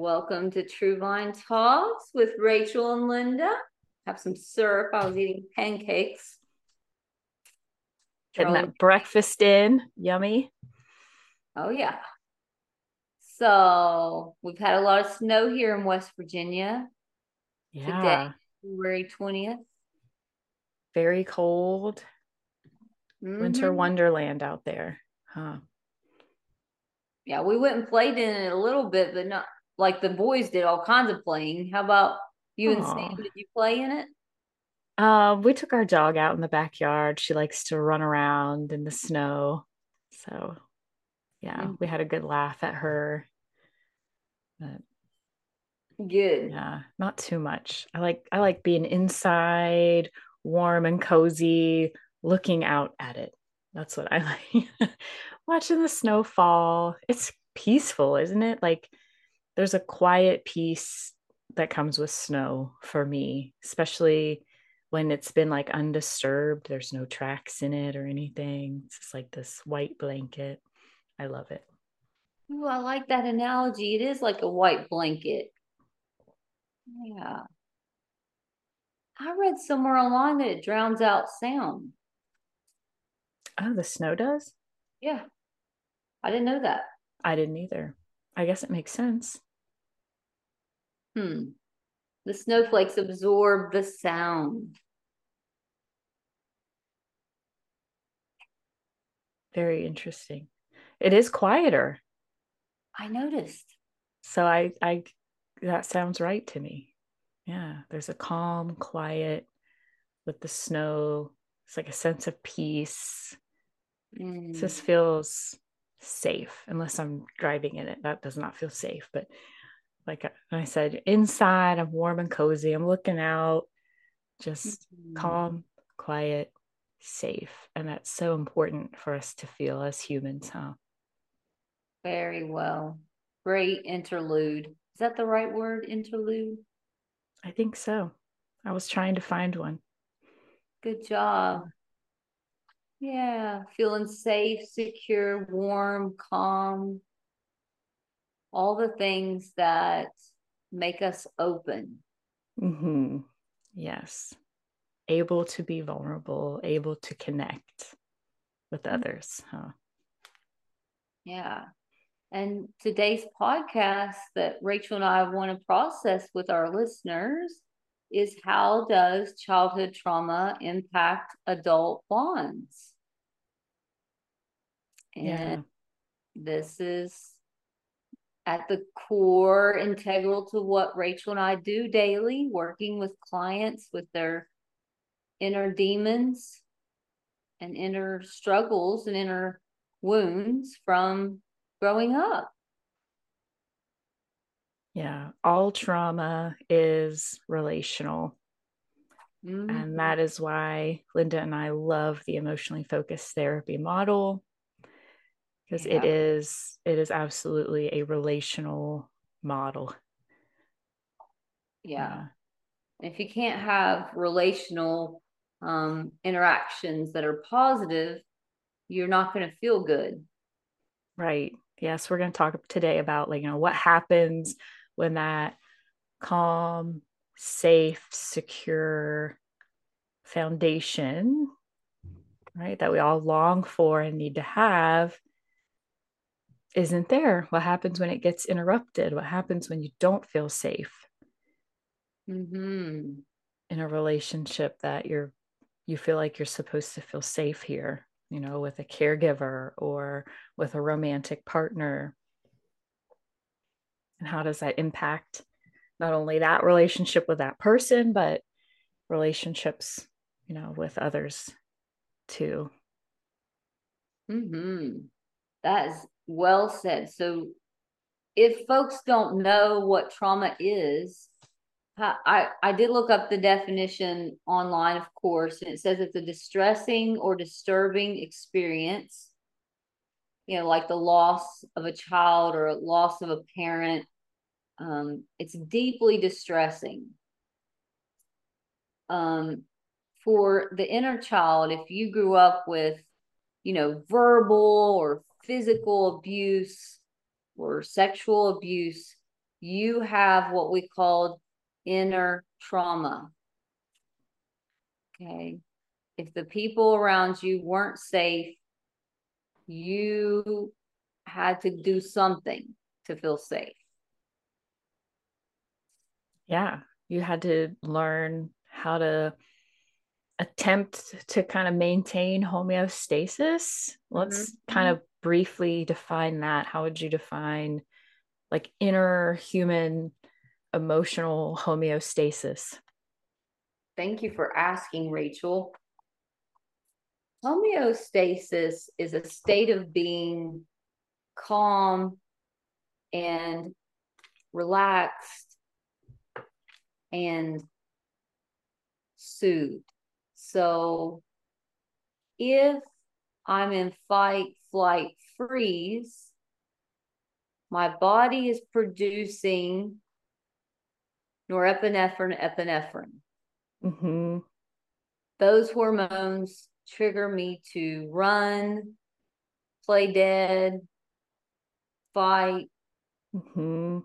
Welcome to True Vine Talks with Rachel and Linda. Have some syrup. I was eating pancakes. Getting that breakfast in. Yummy. Oh, yeah. So we've had a lot of snow here in West Virginia. Yeah. Today, February 20th. Very cold. Winter Mhm. wonderland out there. Huh. Yeah, we went and played in it a little bit, but not like the boys did all kinds of playing. How about you and Sam? Did you play in it? Uh, we took our dog out in the backyard. She likes to run around in the snow. So yeah, Mm. we had a good laugh at her. But Good. yeah, not too much. I like I like being inside, warm and cozy, looking out at it. That's what I like. Watching the snow fall. It's peaceful, isn't it? Like there's a quiet peace that comes with snow for me, especially when it's been like undisturbed. There's no tracks in it or anything. It's just like this white blanket. I love it. Ooh, I like that analogy. It is like a white blanket. Yeah. I read somewhere online that it drowns out sound. Oh, the snow does? Yeah. I didn't know that. I didn't either. I guess it makes sense. Hmm. The snowflakes absorb the sound. Very interesting. It is quieter. I noticed. So I I that sounds right to me. Yeah, there's a calm, quiet with the snow. It's like a sense of peace. Mm. It just feels safe unless I'm driving in it. That does not feel safe. But like I said, inside, I'm warm and cozy. I'm looking out, just Mhm. calm, quiet, safe. And that's so important for us to feel as humans, huh? Very well. Great interlude. Is that the right word? Interlude? I think so. I was trying to find one. Good job. Yeah, feeling safe, secure, warm, calm. All the things that make us open. hmm Yes. Able to be vulnerable, able to connect with Mm. others, huh? Yeah. And today's podcast that Rachel and I want to process with our listeners is how does childhood trauma impact adult bonds? And Yeah. this is at the core integral to what Rachel and I do daily, working with clients with their inner demons and inner struggles and inner wounds from growing up. Yeah. All trauma is relational. Mhm. And that is why Linda and I love the emotionally focused therapy model because it Yeah. is it is absolutely a relational model. yeah. If you can't have relational um, interactions that are positive, you're not going to feel good. Right. Yes, we're going to talk today about like you know what happens when that calm, safe, secure foundation, right, that we all long for and need to have isn't there. What happens when it gets interrupted? What happens when you don't feel safe hmm in a relationship that you're you feel like you're supposed to feel safe here, you know, with a caregiver or with a romantic partner? And how does that impact not only that relationship with that person, but relationships, you know, with others too? hmm That is well said. So, if folks don't know what trauma is, I, I did look up the definition online, of course, and it says it's a distressing or disturbing experience. You know, like the loss of a child or a loss of a parent. Um, it's deeply distressing. Um, for the inner child, if you grew up with, you know, verbal or physical abuse or sexual abuse, you have what we called inner trauma. Okay. If the people around you weren't safe, you had to do something to feel safe. Yeah. You had to learn how to attempt to kind of maintain homeostasis. Let's mm-hmm. kind of briefly define that. How would you define like inner human emotional homeostasis? Thank you for asking, Rachel. Homeostasis is a state of being calm and relaxed and soothed. So if I'm in fight, flight, freeze, my body is producing norepinephrine, epinephrine. Mm-hmm. Those hormones trigger me to run, play dead, fight. Mm-hmm.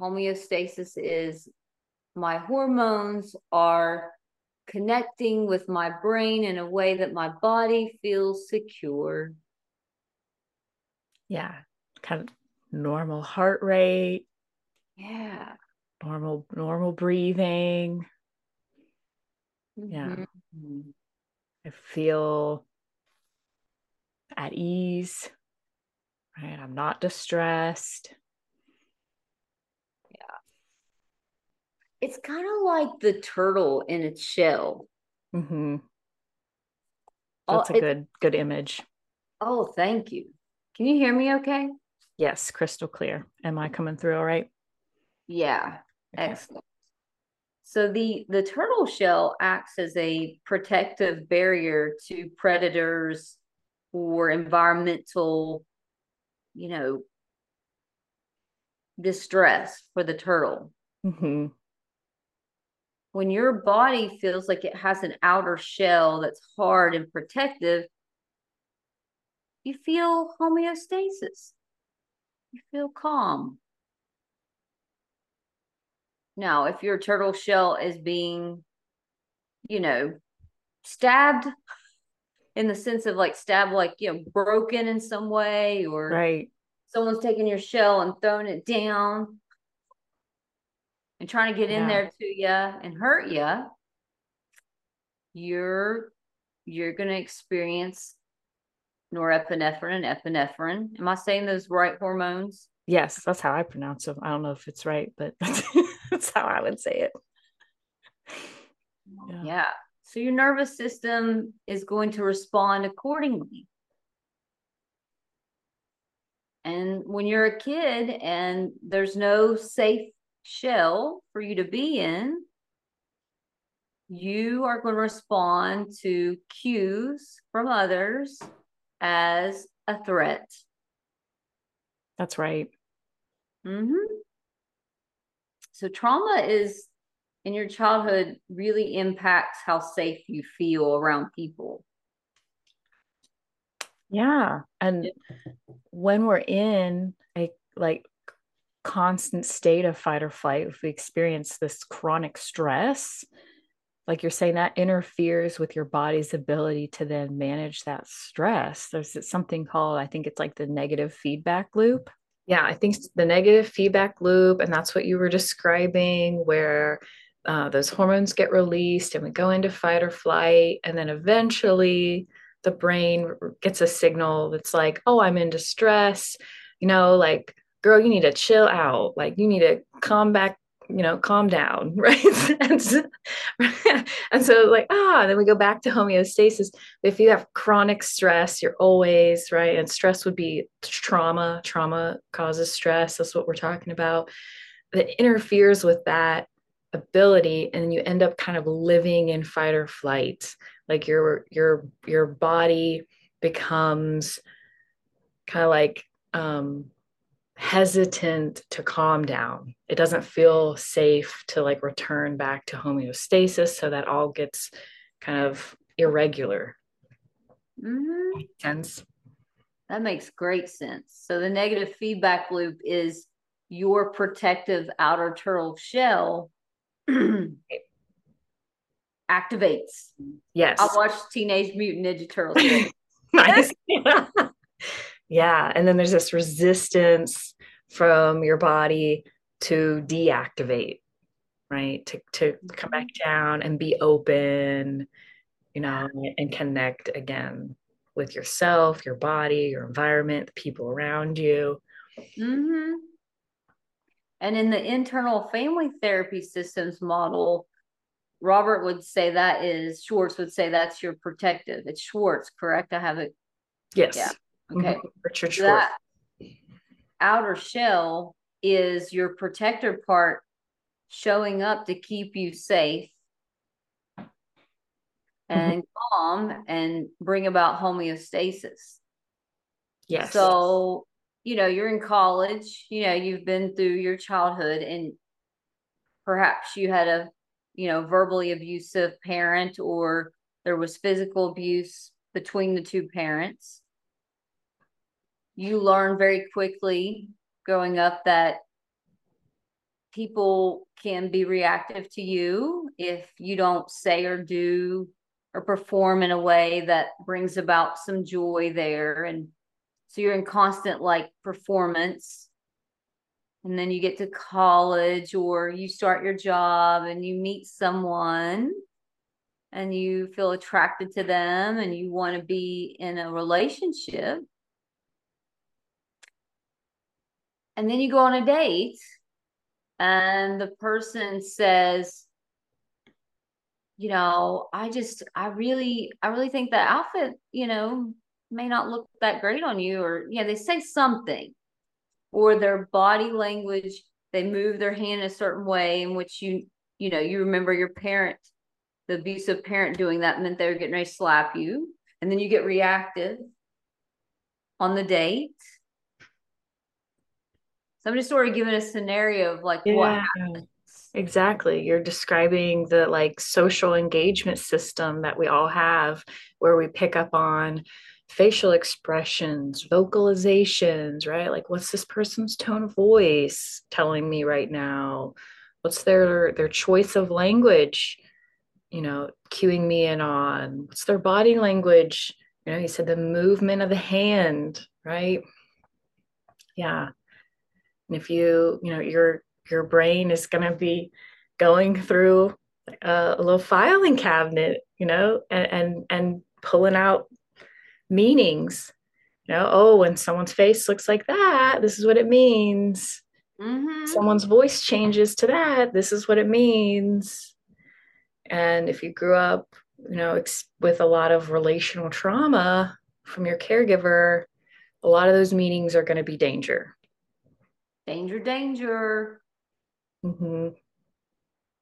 Homeostasis is my hormones are connecting with my brain in a way that my body feels secure. Yeah, kind of normal heart rate. Yeah. Normal normal breathing. Mm-hmm. Yeah. I feel at ease. Right? I'm not distressed. It's kind of like the turtle in its shell. Mm-hmm. That's oh, a good good image. Oh, thank you. Can you hear me okay? Yes, crystal clear. Am I coming through all right? Yeah. Okay. Excellent. So the the turtle shell acts as a protective barrier to predators or environmental, you know, distress for the turtle. Mm-hmm when your body feels like it has an outer shell that's hard and protective, you feel homeostasis. You feel calm. Now, if your turtle shell is being, you know, stabbed in the sense of like stabbed, like, you know, broken in some way, or right. someone's taking your shell and throwing it down, and trying to get in there to you and hurt you, you're you're going to experience norepinephrine and epinephrine. Am I saying those right hormones? Yes, that's how I pronounce them. I don't know if it's right, but that's how I would say it. Yeah. yeah. So your nervous system is going to respond accordingly. And when you're a kid and there's no safe shell for you to be in, you are going to respond to cues from others as a threat. That's right. Mm-hmm. So, trauma is in your childhood really impacts how safe you feel around people. Yeah. And when we're in a like constant state of fight or flight, if we experience this chronic stress, like you're saying, that interferes with your body's ability to then manage that stress. There's something called, I think it's like the negative feedback loop. Yeah, I think the negative feedback loop, and that's what you were describing, where uh, those hormones get released and we go into fight or flight. And then eventually the brain gets a signal that's like, oh, I'm in distress. You know, like girl, you need to chill out. Like you need to calm back, you know, calm down. Right. and, so, and so like, ah, then we go back to homeostasis. If you have chronic stress, you're always right. And stress would be trauma. Trauma causes stress. That's what we're talking about. That interferes with that ability and you end up kind of living in fight or flight like your your your body becomes kind of like um hesitant to calm down. It doesn't feel safe to like return back to homeostasis. So that all gets kind of irregular. Mm-hmm. Sense. That makes great sense. So the negative feedback loop is your protective outer turtle shell activates. Yes. I watched Teenage Mutant Ninja Turtles. nice. yeah. And then there's this resistance from your body to deactivate, right? To to come back Mm-hmm. down and be open, you know, and connect again with yourself, your body, your environment, the people around you. Mm-hmm. And in the internal family therapy systems model, Robert would say that is Schwartz would say that's your protective. It's Schwartz, correct? I have it. Yes. Yeah. Okay. Mhm. Richard Schwartz. that outer shell is your protector part showing up to keep you safe and calm and bring about homeostasis. Yes. So, you know, you're in college, you know, you've been through your childhood and perhaps you had a, you know, verbally abusive parent or there was physical abuse between the two parents. You learn very quickly growing up that people can be reactive to you if you don't say or do or perform in a way that brings about some joy there. And so you're in constant like performance. And then you get to college or you start your job and you meet someone and you feel attracted to them and you want to be in a relationship and then you go on a date and the person says you know i just i really i really think that outfit you know may not look that great on you or yeah they say something. Or their body language they move their hand a certain way in which you you know you remember your parent the abusive parent doing that meant they were getting ready to slap you. And then you get reactive on the date i'm just sort of giving a scenario of like what happens Exactly. You're describing the like social engagement system that we all have where we pick up on facial expressions, vocalizations, right? Like what's this person's tone of voice telling me right now? What's their their choice of language, you know, cueing me in on? What's their body language? You know, you said the movement of the hand, right? Yeah. And if you, you know, your your brain is going to be going through a, a little filing cabinet, you know, and, and and pulling out meanings. You know, oh, when someone's face looks like that, this is what it means. mm-hmm. Someone's voice changes to that, this is what it means. And if you grew up, you know, ex- with a lot of relational trauma from your caregiver, a lot of those meanings are going to be danger. Danger danger hmm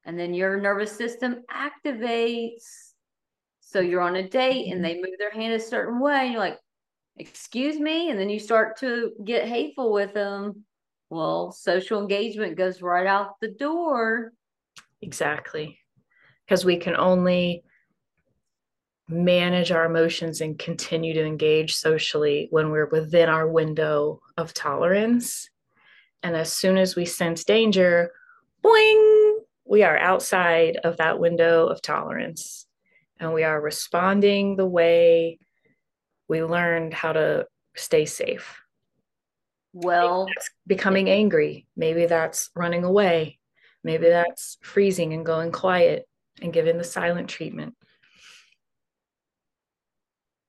and then your nervous system activates. So you're on a date and they move their hand a certain way, and you're like, "Excuse me," and then you start to get hateful with them. Well, social engagement goes right out the door. Exactly. Because we can only manage our emotions and continue to engage socially when we're within our window of tolerance. And as soon as we sense danger, boing, we are outside of that window of tolerance. And we are responding the way we learned how to stay safe. Well, becoming angry. Maybe that's running away. Maybe that's freezing and going quiet and giving the silent treatment.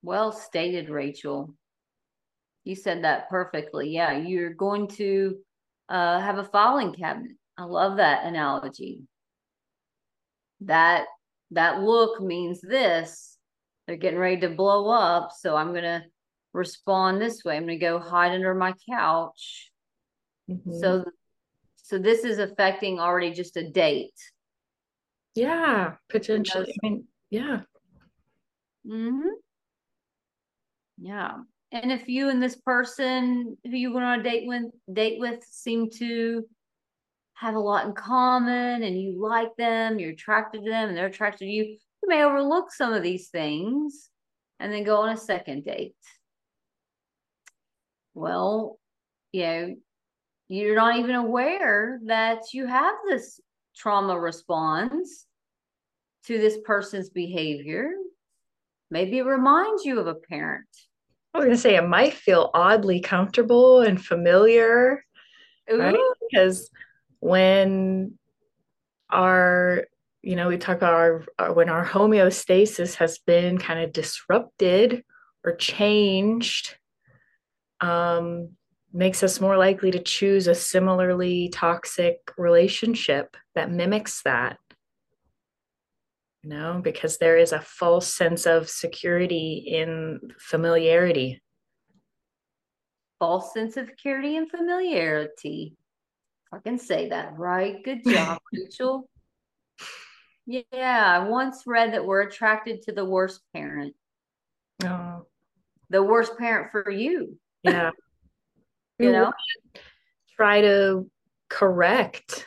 well stated, Rachel. You said that perfectly. Yeah, you're going to uh, have a filing cabinet. I love that analogy. That that look means this. They're getting ready to blow up, so I'm gonna respond this way. I'm gonna go hide under my couch. Mhm. So so this is affecting already just a date. yeah, potentially. I mean, yeah. Mm-hmm. Yeah. And if you and this person who you went on a date with date with seem to have a lot in common and you like them, you're attracted to them and they're attracted to you, you may overlook some of these things and then go on a second date. Well, you know, you're not even aware that you have this trauma response to this person's behavior. Maybe it reminds you of a parent. I was going to say it might feel oddly comfortable and familiar, Ooh. right? Because when our, you know, we talk about our, our when our homeostasis has been kind of disrupted or changed, um, makes us more likely to choose a similarly toxic relationship that mimics that you know because there is a false sense of security in familiarity. False sense of security and familiarity. I can say that right? Good job rachel. Yeah i once read that we're attracted to the worst parent. Oh. The worst parent for you. Yeah. You know? Try to correct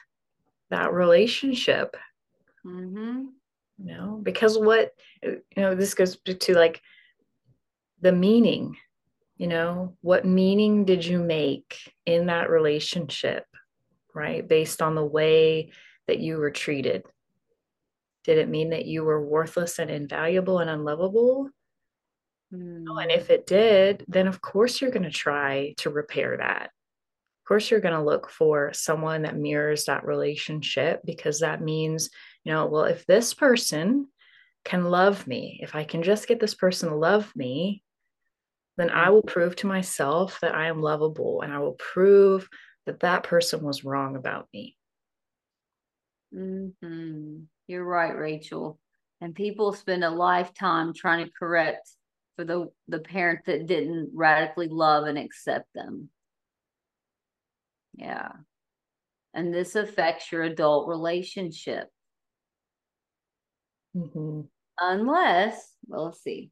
that relationship. Mm-hmm. You know because what you know this goes to like the meaning you know what meaning did you make in that relationship right based on the way that you were treated did it mean that you were worthless and invaluable and unlovable Mm. And if it did, then of course you're going to try to repair that. Of course, you're going to look for someone that mirrors that relationship because that means, you know, well, if this person can love me, if I can just get this person to love me, then I will prove to myself that I am lovable and I will prove that that person was wrong about me. Mm-hmm. You're right, Rachel. And people spend a lifetime trying to correct for the the parent that didn't radically love and accept them yeah and this affects your adult relationship mm-hmm. unless well let's see.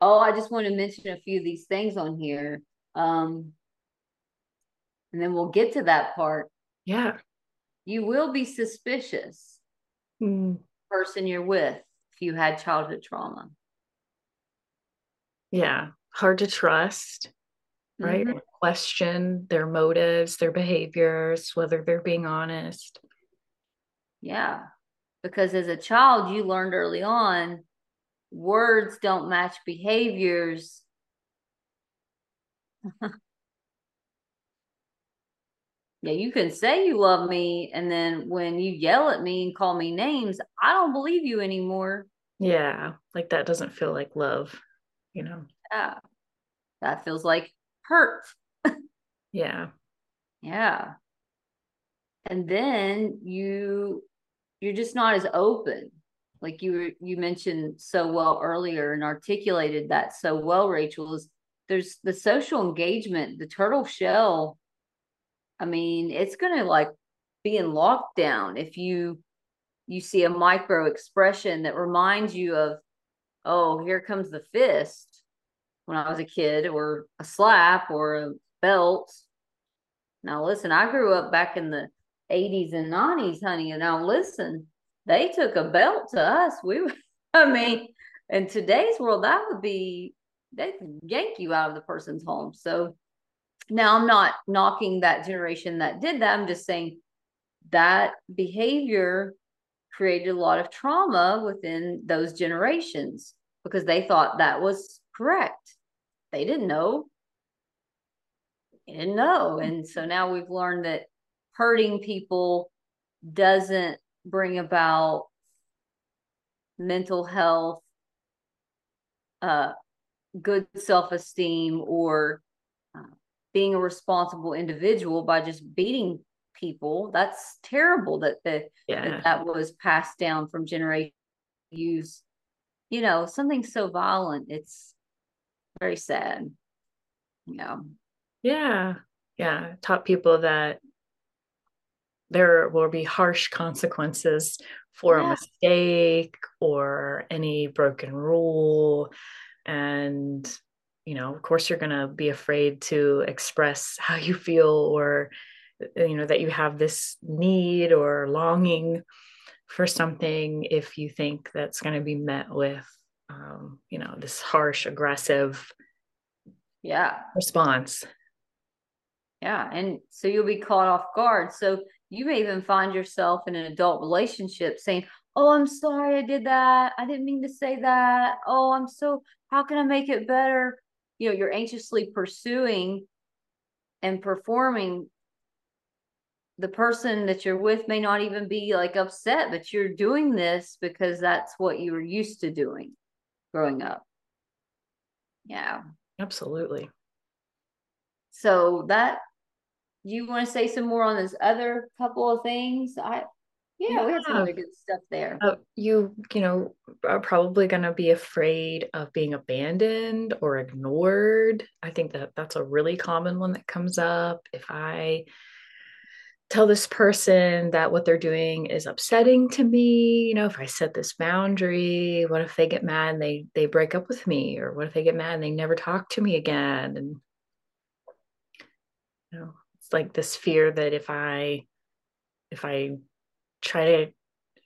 Oh i just want to mention a few of these things on here. Um and then we'll get to that part. Yeah. You will be suspicious mm. person you're with if you had childhood trauma. Yeah. Hard to trust right? Mm-hmm. question their motives their behaviors whether they're being honest. Yeah because as a child you learned early on words don't match behaviors. Yeah you can say you love me and then when you yell at me and call me names i don't believe you anymore. Yeah like that doesn't feel like love you know? Yeah that feels like hurt. Yeah. Yeah. And then you you're just not as open like you you mentioned so well earlier and articulated that so well rachel is there's the social engagement the turtle shell i mean it's gonna like be in lockdown if you you see a micro expression that reminds you of oh, here comes the fist when I was a kid, or a slap or a belt. Now, listen, I grew up back in the 80s and 90s, honey. And now, listen, they took a belt to us. We, were, I mean, in today's world, that would be, they yank you out of the person's home. So now I'm not knocking that generation that did that. I'm just saying that behavior created a lot of trauma within those generations because they thought that was correct. They didn't know. They didn't know. And so now we've learned that hurting people doesn't bring about mental health, uh, good self esteem, or uh, being a responsible individual by just beating people. That's terrible that the yeah. that, that was passed down from generation use. You know, something so violent. It's very sad. Yeah. Yeah. Yeah. Taught people that there will be harsh consequences for yeah. a mistake or any broken rule. And, you know, of course, you're going to be afraid to express how you feel or you know that you have this need or longing for something if you think that's going to be met with um, you know this harsh aggressive yeah response Yeah. And so you'll be caught off guard. So you may even find yourself in an adult relationship saying, Oh, I'm sorry I did that. I didn't mean to say that. Oh, I'm so, how can I make it better? You know, you're anxiously pursuing and performing. The person that you're with may not even be like upset, but you're doing this because that's what you were used to doing growing up. Yeah. Absolutely. So that you want to say some more on this other couple of things? I yeah, yeah. we had some other good stuff there. Uh, you, you know, are probably going to be afraid of being abandoned or ignored. I think that that's a really common one that comes up. If I tell this person that what they're doing is upsetting to me, you know, if I set this boundary, what if they get mad and they they break up with me, or what if they get mad and they never talk to me again? And you know, like this fear that if I if I try to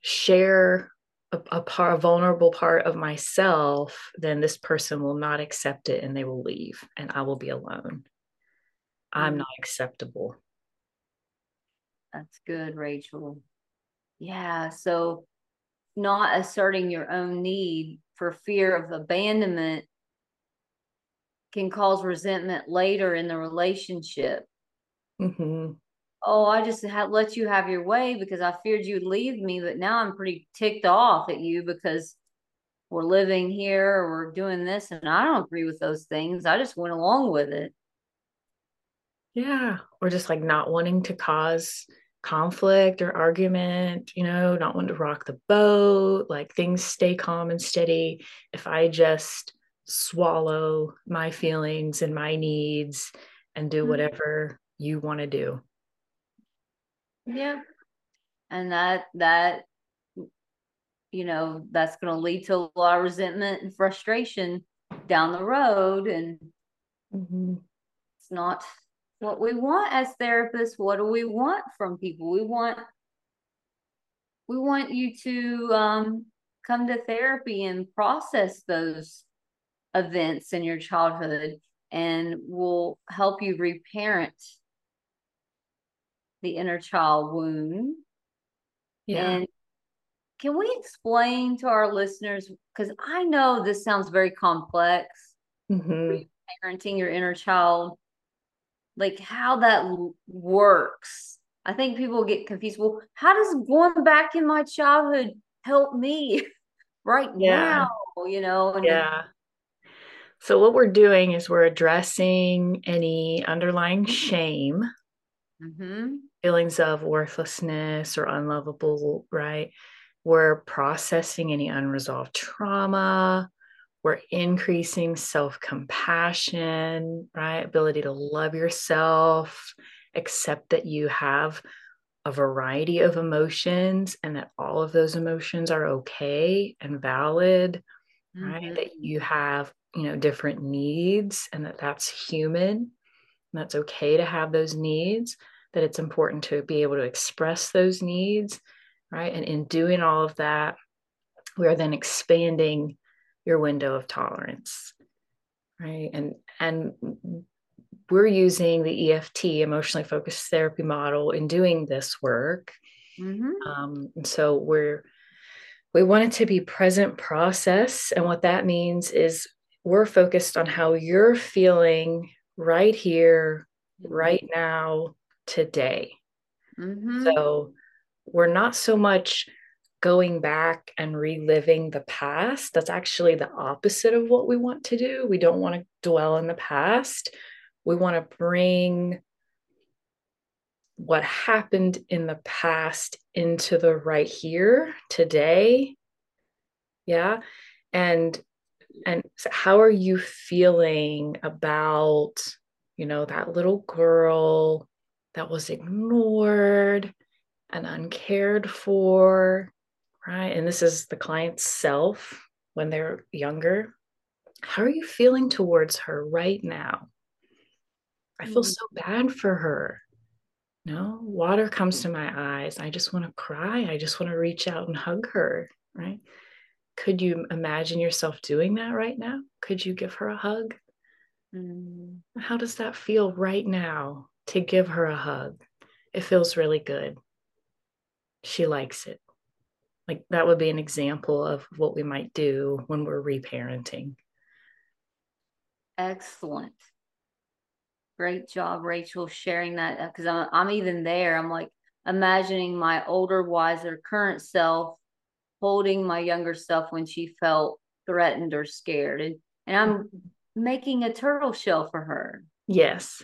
share a, a part, a vulnerable part of myself, then this person will not accept it and they will leave and I will be alone. I'm mm. not acceptable. That's good, Rachel. Yeah. So, not asserting your own need for fear of abandonment can cause resentment later in the relationship. Mm-hmm oh, I just had let you have your way because I feared you'd leave me, but now I'm pretty ticked off at you because we're living here or we're doing this and I don't agree with those things. I just went along with it. Yeah. Or just like not wanting to cause conflict or argument, you know, not wanting to rock the boat, like things stay calm and steady. If I just swallow my feelings and my needs and do mm-hmm. whatever you want to do. Yeah. And that that you know, that's going to lead to a lot of resentment and frustration down the road and mm-hmm. it's not what we want as therapists. What do we want from people? We want we want you to um, come to therapy and process those events in your childhood and we'll help you reparent the inner child wound. Yeah. And can we explain to our listeners? Because I know this sounds very complex. Mm-hmm. Parenting your inner child, like how that works. I think people get confused. Well, how does going back in my childhood help me right yeah. now? You know? And yeah. So, what we're doing is we're addressing any underlying shame mm-hmm. Feelings of worthlessness or unlovable, right? We're processing any unresolved trauma. We're increasing self compassion, right? Ability to love yourself, accept that you have a variety of emotions and that all of those emotions are okay and valid, mm-hmm. right? That you have, you know, different needs and that that's human And that's okay to have those needs, that it's important to be able to express those needs, right? And in doing all of that, we are then expanding your window of tolerance, right? And and we're using the EFT, emotionally focused therapy model, in doing this work. Mm-hmm. Um, and so we're we want it to be present process, and what that means is we're focused on how you're feeling right here, right now, today. Mm-hmm. So we're not so much going back and reliving the past. That's actually the opposite of what we want to do. We don't want to dwell in the past. We want to bring what happened in the past into the right here today. Yeah. And and so how are you feeling about you know that little girl that was ignored and uncared for right and this is the client's self when they're younger how are you feeling towards her right now i feel mm. so bad for her no water comes to my eyes i just want to cry i just want to reach out and hug her right could you imagine yourself doing that right now? Could you give her a hug? Mm. How does that feel right now to give her a hug. It feels really good. She likes it. Like that would be an example of what we might do when we're reparenting. Excellent. Great job, Rachel, sharing that because I'm, I'm even there. I'm like imagining my older, wiser, current self holding my younger self when she felt threatened or scared. And, and I'm making a turtle shell for her. Yes.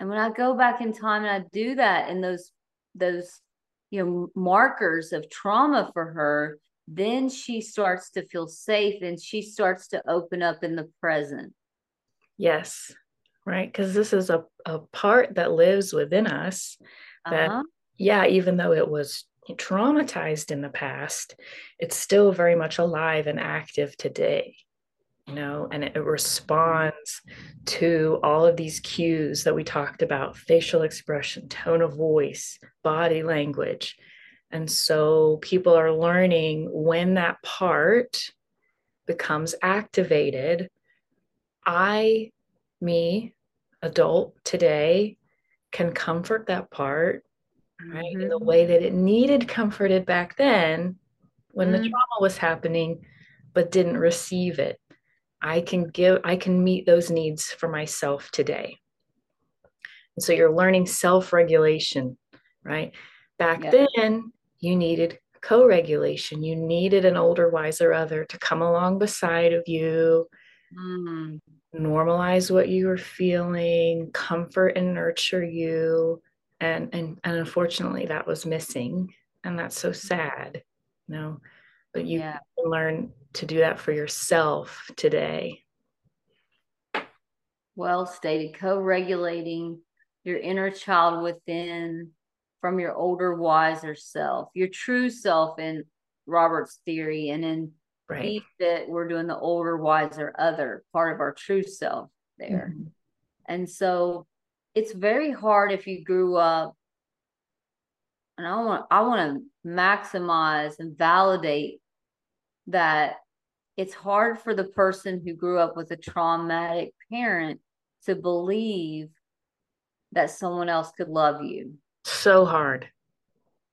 And when I go back in time and I do that and those those you know markers of trauma for her, then she starts to feel safe and she starts to open up in the present. Yes. Right. Because this is a, a part that lives within us that, uh-huh. yeah, even though it was traumatized in the past, it's still very much alive and active today you know, and it responds to all of these cues that we talked about facial expression, tone of voice, body language. And so people are learning when that part becomes activated. I, me, adult today, can comfort that part right mm-hmm. in the mm-hmm. way that it needed comforted back then when mm-hmm. the trauma was happening, but didn't receive it. I can give, I can meet those needs for myself today. And so you're learning self regulation, right? Back yeah. then, you needed co regulation. You needed an older, wiser other to come along beside of you, mm. normalize what you were feeling, comfort and nurture you. And, and, and unfortunately, that was missing. And that's so sad, you know but you yeah. learn to do that for yourself today. Well stated, co regulating your inner child within from your older, wiser self, your true self in Robert's theory, and in right. that we're doing the older, wiser other part of our true self there. Mm-hmm. And so it's very hard if you grew up and I want I want to maximize and validate that it's hard for the person who grew up with a traumatic parent to believe that someone else could love you. So hard.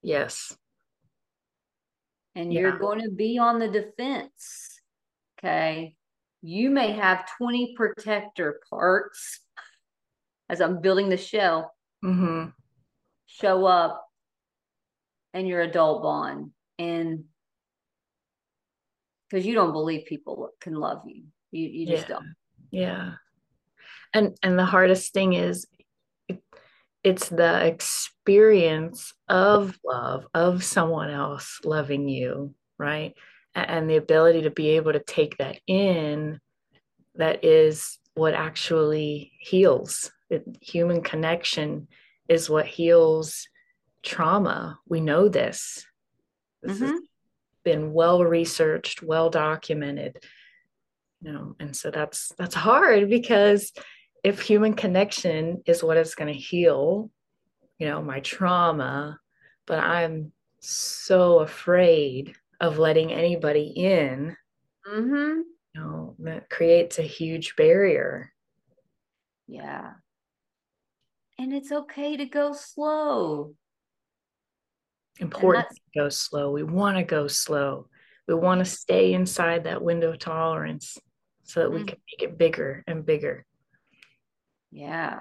Yes. And yeah. you're going to be on the defense. Okay. You may have 20 protector parts as I'm building the shell mm-hmm. show up and your adult bond. And because you don't believe people can love you. You you just yeah. don't. Yeah. And and the hardest thing is it's the experience of love of someone else loving you, right? And the ability to be able to take that in that is what actually heals. It, human connection is what heals trauma. We know this. This mm-hmm. is been well researched, well documented. You know, and so that's that's hard because if human connection is what is going to heal, you know, my trauma, but I'm so afraid of letting anybody in, mm-hmm. you know, that creates a huge barrier. Yeah. And it's okay to go slow important to go slow. We want to go slow. We want to stay inside that window of tolerance so that we mm. can make it bigger and bigger. Yeah.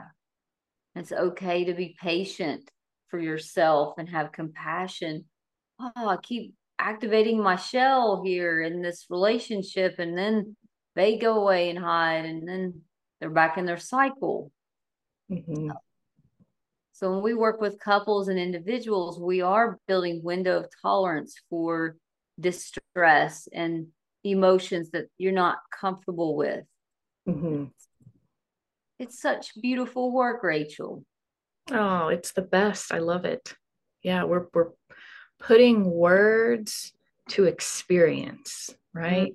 It's okay to be patient for yourself and have compassion. Oh, I keep activating my shell here in this relationship, and then they go away and hide, and then they're back in their cycle. Mm-hmm. So when we work with couples and individuals, we are building window of tolerance for distress and emotions that you're not comfortable with. Mm-hmm. It's such beautiful work, Rachel. Oh, it's the best. I love it. Yeah, we're we're putting words to experience, right?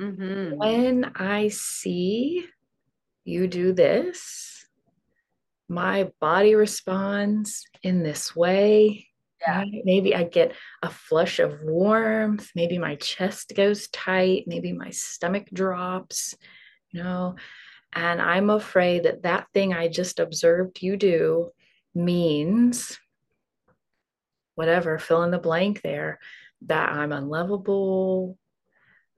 Mm-hmm. When I see you do this, my body responds in this way. Yeah. Right? Maybe I get a flush of warmth. Maybe my chest goes tight. Maybe my stomach drops, you know. And I'm afraid that that thing I just observed you do means whatever, fill in the blank there, that I'm unlovable,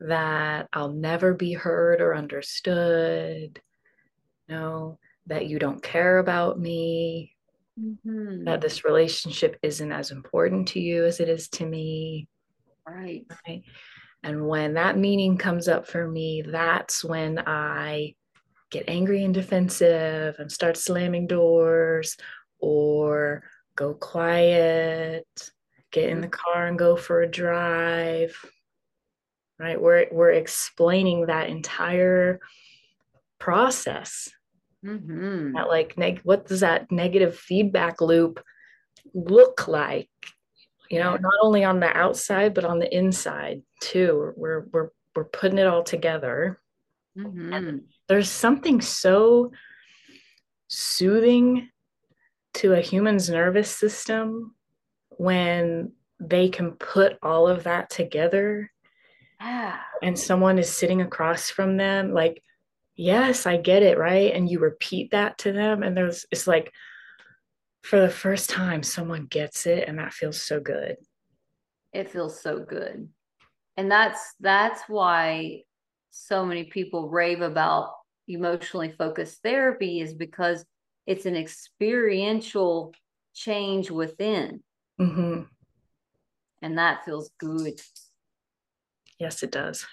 that I'll never be heard or understood, you know, that you don't care about me, mm-hmm. that this relationship isn't as important to you as it is to me. Right. Right. And when that meaning comes up for me, that's when I get angry and defensive and start slamming doors or go quiet, get in the mm-hmm. car and go for a drive. Right? We're we're explaining that entire process. Mm-hmm. That like neg- what does that negative feedback loop look like? You know, not only on the outside but on the inside too. We're we're we're putting it all together. Mm-hmm. And there's something so soothing to a human's nervous system when they can put all of that together yeah. and someone is sitting across from them like yes i get it right and you repeat that to them and there's it's like for the first time someone gets it and that feels so good it feels so good and that's that's why so many people rave about emotionally focused therapy is because it's an experiential change within. Mm-hmm. And that feels good. Yes, it does.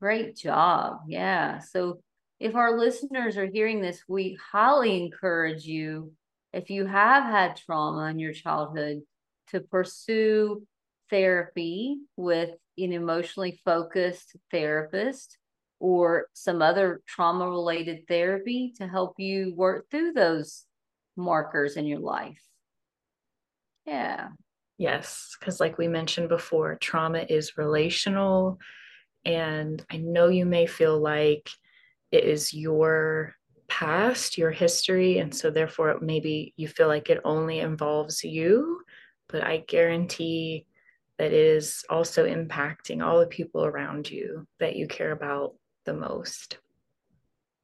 Great job. Yeah. So if our listeners are hearing this, we highly encourage you, if you have had trauma in your childhood, to pursue therapy with an emotionally focused therapist or some other trauma related therapy to help you work through those markers in your life. Yeah. Yes, because like we mentioned before, trauma is relational. And I know you may feel like it is your past, your history. And so therefore, maybe you feel like it only involves you. But I guarantee that it is also impacting all the people around you that you care about the most.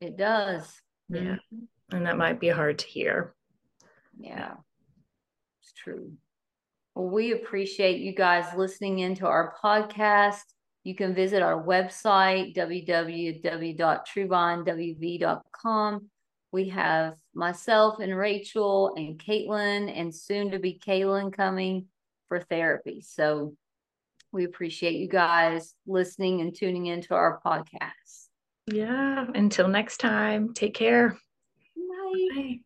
It does. Yeah. Mm-hmm. And that might be hard to hear. Yeah, it's true. Well, we appreciate you guys listening into our podcast. You can visit our website, www.truebondwv.com. We have myself and Rachel and Caitlin, and soon to be Kaylin coming for therapy. So we appreciate you guys listening and tuning into our podcast. Yeah. Until next time, take care. Bye. Bye.